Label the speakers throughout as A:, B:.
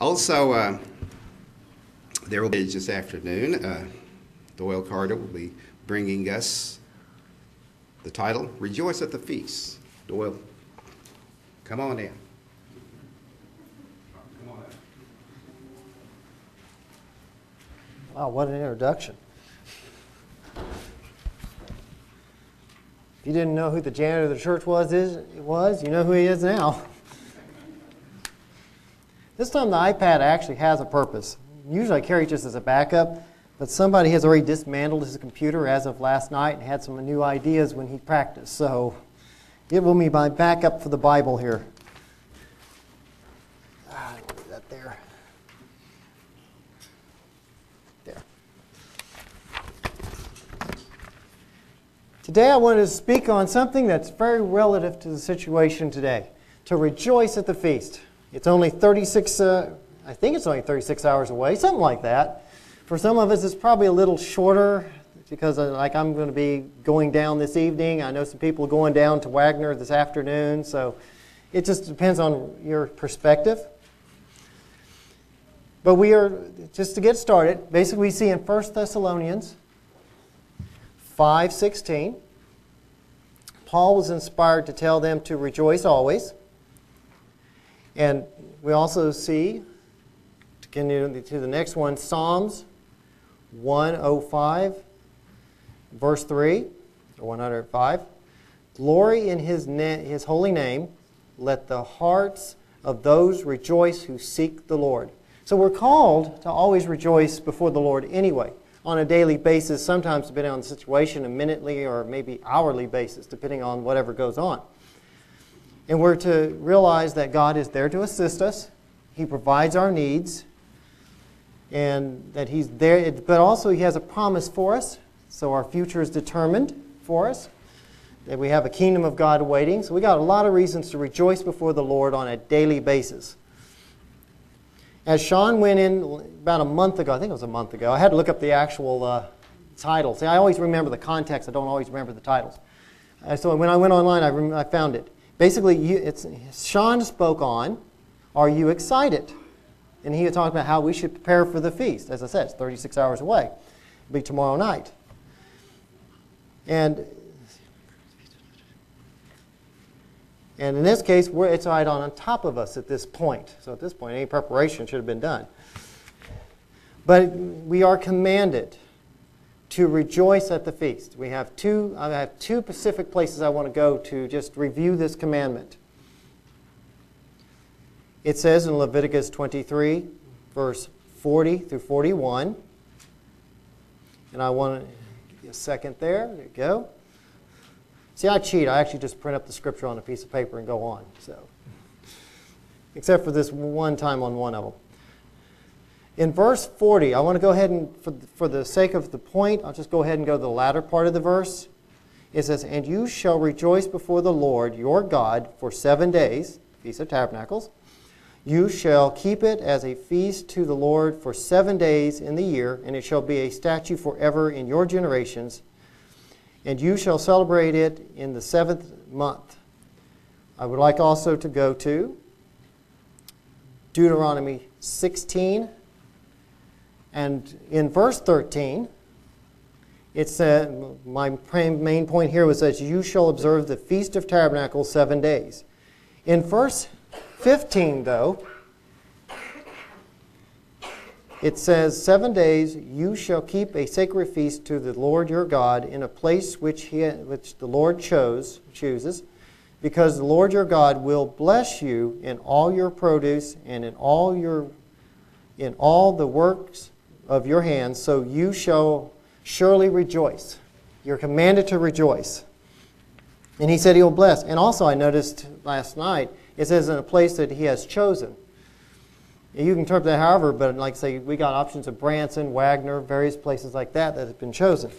A: Also, uh, there will be this afternoon. Uh, Doyle Carter will be bringing us the title Rejoice at the Feast. Doyle, come on in.
B: Wow, what an introduction. If you didn't know who the janitor of the church was, is, was, you know who he is now. This time the iPad actually has a purpose. Usually I carry it just as a backup, but somebody has already dismantled his computer as of last night and had some new ideas when he practiced. So it will be my backup for the Bible here. Ah, that there. There. Today I wanted to speak on something that's very relative to the situation today to rejoice at the feast. It's only 36, uh, I think it's only 36 hours away, something like that. For some of us, it's probably a little shorter because, uh, like, I'm going to be going down this evening. I know some people going down to Wagner this afternoon, so it just depends on your perspective. But we are, just to get started, basically we see in 1 Thessalonians 5.16, Paul was inspired to tell them to rejoice always. And we also see, to continue to the next one, Psalms 105, verse 3, or 105. Glory in his, his holy name. Let the hearts of those rejoice who seek the Lord. So we're called to always rejoice before the Lord anyway, on a daily basis, sometimes depending on the situation, a minutely or maybe hourly basis, depending on whatever goes on. And we're to realize that God is there to assist us. He provides our needs. And that He's there, but also He has a promise for us. So our future is determined for us. That we have a kingdom of God waiting. So we got a lot of reasons to rejoice before the Lord on a daily basis. As Sean went in about a month ago, I think it was a month ago, I had to look up the actual uh, title. See, I always remember the context, I don't always remember the titles. Uh, so when I went online, I, rem- I found it. Basically, you, it's, Sean spoke on, Are you excited? And he talked about how we should prepare for the feast. As I said, it's 36 hours away. It'll be tomorrow night. And, and in this case, it's right on top of us at this point. So at this point, any preparation should have been done. But we are commanded to rejoice at the feast. We have two, I have two specific places I want to go to just review this commandment. It says in Leviticus 23, verse 40 through 41. And I want to a second there. There you go. See, I cheat. I actually just print up the scripture on a piece of paper and go on. So, except for this one time on one of them. In verse 40, I want to go ahead and, for, for the sake of the point, I'll just go ahead and go to the latter part of the verse. It says, And you shall rejoice before the Lord your God for seven days, Feast of Tabernacles. You shall keep it as a feast to the Lord for seven days in the year, and it shall be a statute forever in your generations. And you shall celebrate it in the seventh month. I would like also to go to Deuteronomy 16 and in verse 13, it said, my main point here was that you shall observe the Feast of Tabernacles seven days. In verse 15, though, it says, Seven days you shall keep a sacred feast to the Lord your God in a place which, he, which the Lord chose, chooses, because the Lord your God will bless you in all your produce and in all your in all the works of your hands, so you shall surely rejoice. You're commanded to rejoice. And he said he will bless. And also, I noticed last night, it says in a place that he has chosen. You can interpret that however, but like say, we got options of Branson, Wagner, various places like that that have been chosen.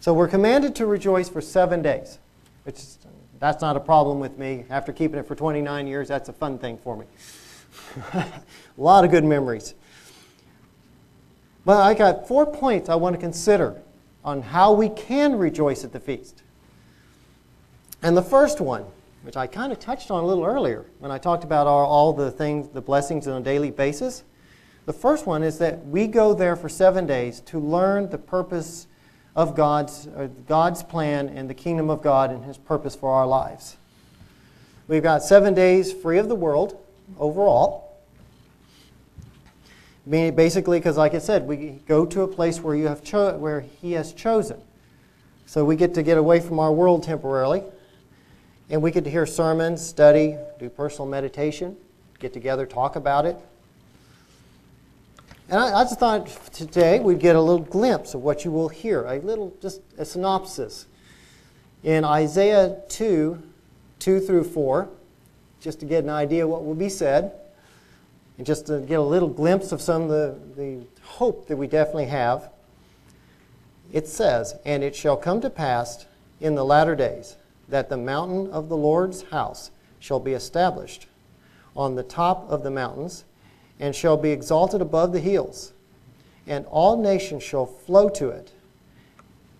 B: So we're commanded to rejoice for seven days, which is that's not a problem with me. After keeping it for 29 years, that's a fun thing for me. a lot of good memories. But I got four points I want to consider on how we can rejoice at the feast. And the first one which I kind of touched on a little earlier when I talked about our, all the things, the blessings on a daily basis. The first one is that we go there for seven days to learn the purpose of God's, God's plan and the kingdom of God and His purpose for our lives. We've got seven days free of the world overall. Basically, because like I said, we go to a place where, you have cho- where He has chosen. So we get to get away from our world temporarily. And we get to hear sermons, study, do personal meditation, get together, talk about it. And I, I, just thought today we'd get a little glimpse of what you will hear, a little, just a synopsis. In Isaiah 2, 2 through 4, just to get an idea what will be said, and just to get a little glimpse of some of the, the hope that we definitely have. It says, And it shall come to pass in the latter days that the mountain of the Lord's house shall be established on the top of the mountains and shall be exalted above the hills, and all nations shall flow to it.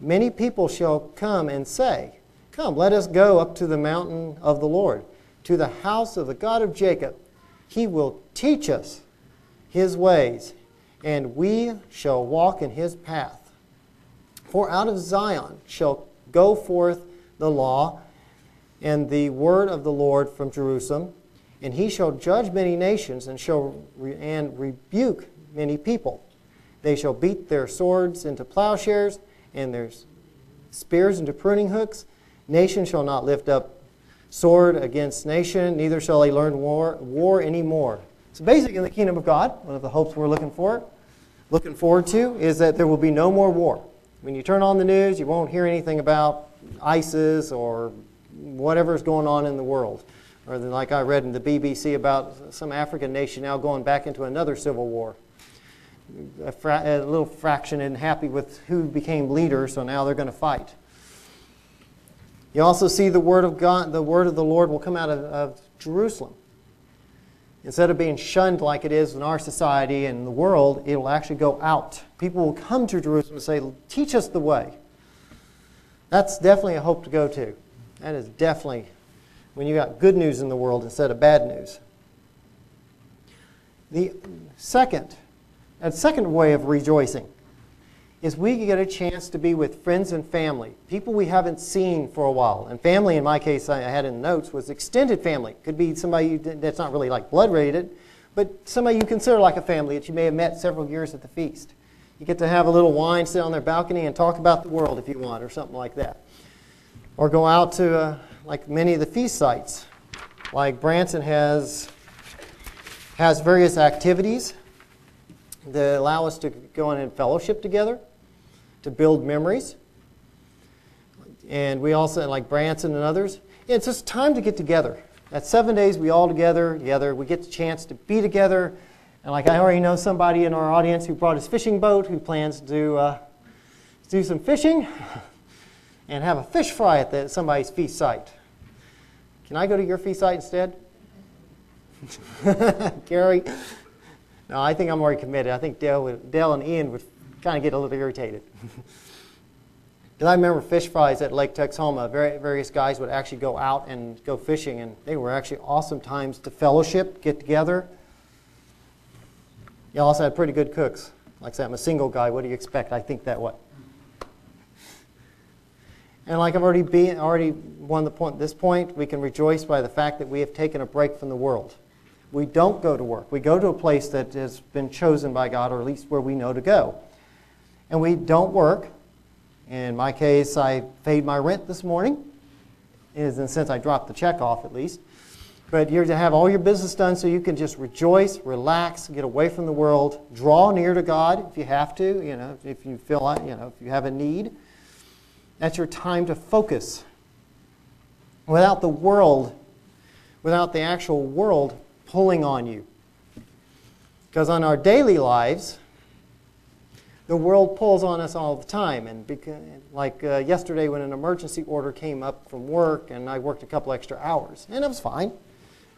B: Many people shall come and say, Come, let us go up to the mountain of the Lord, to the house of the God of Jacob. He will teach us his ways, and we shall walk in his path. For out of Zion shall go forth the law and the word of the Lord from Jerusalem and he shall judge many nations and shall re- and rebuke many people. They shall beat their swords into plowshares and their spears into pruning hooks. Nation shall not lift up sword against nation, neither shall they learn war, war anymore. So basically, in the kingdom of God, one of the hopes we're looking for, looking forward to, is that there will be no more war. When you turn on the news, you won't hear anything about ISIS or whatever's going on in the world. Or like I read in the BBC about some African nation now going back into another civil war. A, fra- a little fraction isn't happy with who became leader, so now they're going to fight. You also see the word of God, the word of the Lord will come out of, of Jerusalem. Instead of being shunned like it is in our society and the world, it will actually go out. People will come to Jerusalem and say, Teach us the way. That's definitely a hope to go to. That is definitely when you got good news in the world instead of bad news. The second, a second way of rejoicing is we get a chance to be with friends and family, people we haven't seen for a while. And family, in my case, I had in the notes, was extended family. Could be somebody that's not really like blood related, but somebody you consider like a family that you may have met several years at the feast. You get to have a little wine, sit on their balcony, and talk about the world if you want, or something like that. Or go out to a like many of the feast sites. Like Branson has, has various activities that allow us to go in and fellowship together, to build memories. And we also, like Branson and others, it's just time to get together. At seven days, we all together, together, we get the chance to be together. And like I already know somebody in our audience who brought his fishing boat who plans to uh, do some fishing. and have a fish fry at the, somebody's feast site. Can I go to your feast site instead? Gary? No, I think I'm already committed. I think Dale, would, Dale and Ian would kind of get a little irritated. Because I remember fish fries at Lake Texoma. various guys would actually go out and go fishing, and they were actually awesome times to fellowship, get together. You also had pretty good cooks. Like I said, I'm a single guy. What do you expect? I think that way. And like I've already been, already won the point, this point, we can rejoice by the fact that we have taken a break from the world. We don't go to work. We go to a place that has been chosen by God, or at least where we know to go. And we don't work. In my case, I paid my rent this morning, in the sense I dropped the check off at least. But you're to have all your business done so you can just rejoice, relax, get away from the world, draw near to God if you have to, you know, if you feel like, you know, if you have a need. That's your time to focus. Without the world, without the actual world pulling on you. Because on our daily lives, the world pulls on us all the time. And like uh, yesterday, when an emergency order came up from work, and I worked a couple extra hours, and it was fine.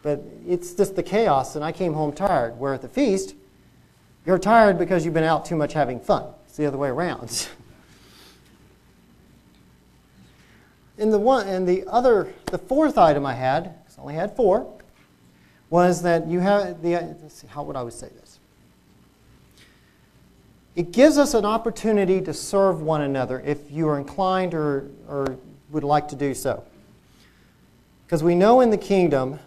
B: But it's just the chaos, and I came home tired. Where at the feast, you're tired because you've been out too much having fun. It's the other way around. And the one and the other, the fourth item I had, I only had four, was that you have the. See, how would I would say this? It gives us an opportunity to serve one another if you are inclined or, or would like to do so. Because we know in the kingdom,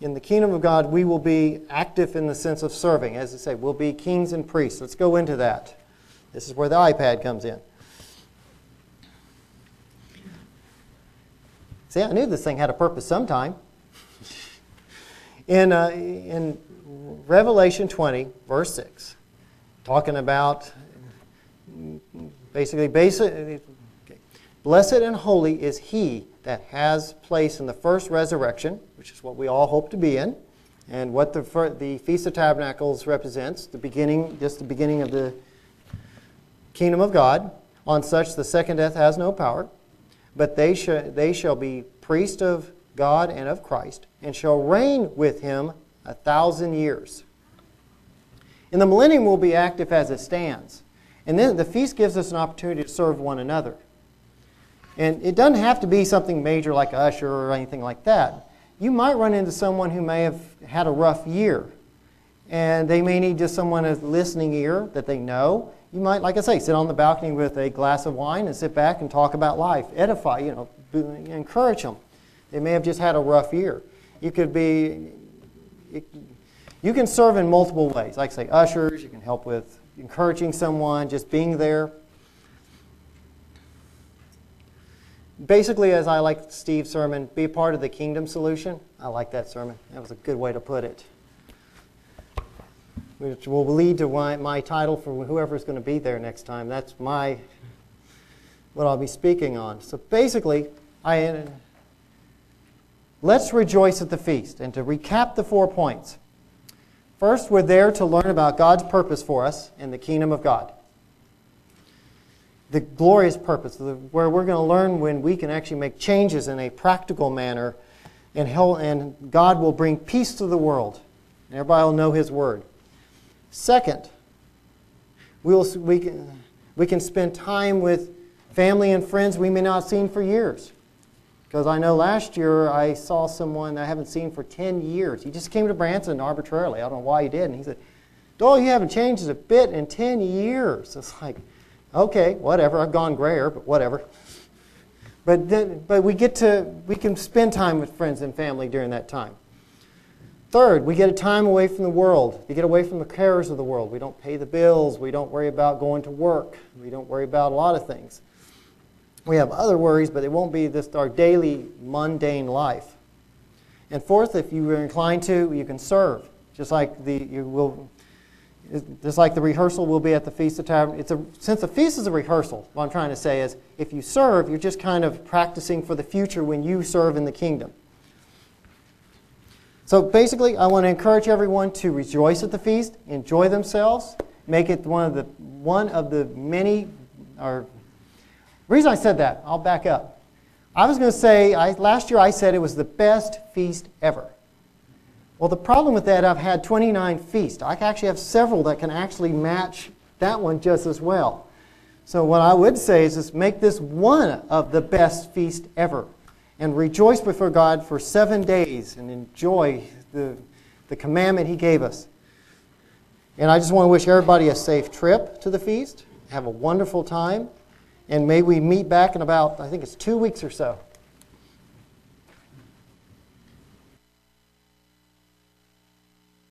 B: in the kingdom of God, we will be active in the sense of serving. As I say, we'll be kings and priests. Let's go into that. This is where the iPad comes in. See, I knew this thing had a purpose sometime. in, uh, in Revelation 20, verse 6, talking about basically, blessed and holy is he that has place in the first resurrection, which is what we all hope to be in, and what the, the Feast of Tabernacles represents, the beginning, just the beginning of the kingdom of God. On such the second death has no power but they, sh- they shall be priests of God and of Christ, and shall reign with him a thousand years. And the millennium will be active as it stands. And then the feast gives us an opportunity to serve one another. And it doesn't have to be something major like usher or anything like that. You might run into someone who may have had a rough year, and they may need just someone as listening ear that they know you might, like I say, sit on the balcony with a glass of wine and sit back and talk about life, edify, you know, encourage them. They may have just had a rough year. You could be, you can serve in multiple ways. Like I say, ushers, you can help with encouraging someone, just being there. Basically, as I like Steve's sermon, be part of the kingdom solution. I like that sermon. That was a good way to put it which will lead to my, title for whoever's going to be there next time. That's my what I'll be speaking on. So basically, I let's rejoice at the feast. And to recap the four points. First, we're there to learn about God's purpose for us in the kingdom of God. The glorious purpose, where we're going to learn when we can actually make changes in a practical manner, and, and God will bring peace to the world. And everybody will know His word. Second, we'll, we, can, we can spend time with family and friends we may not have seen for years. Because I know last year I saw someone I haven't seen for 10 years. He just came to Branson arbitrarily. I don't know why he did. And he said, Doyle, you haven't changed a bit in 10 years. It's like, okay, whatever. I've gone grayer, but whatever. But, then, but we get to, we can spend time with friends and family during that time. Third, we get a time away from the world. We get away from the cares of the world. We don't pay the bills. We don't worry about going to work. We don't worry about a lot of things. We have other worries, but it won't be this our daily mundane life. And fourth, if you are inclined to, you can serve. Just like the you will just like the rehearsal will be at the Feast of Tabernacles. Since the feast is a rehearsal, what I'm trying to say is if you serve, you're just kind of practicing for the future when you serve in the kingdom. So basically, I want to encourage everyone to rejoice at the feast, enjoy themselves, make it one of the one of the many. Or reason I said that, I'll back up. I was going to say I, last year I said it was the best feast ever. Well, the problem with that, I've had 29 feasts. I actually have several that can actually match that one just as well. So what I would say is, just make this one of the best feast ever and rejoice before God for seven days and enjoy the, the commandment He gave us. And I just want to wish everybody a safe trip to the feast. Have a wonderful time. And may we meet back in about, I think it's two weeks or so.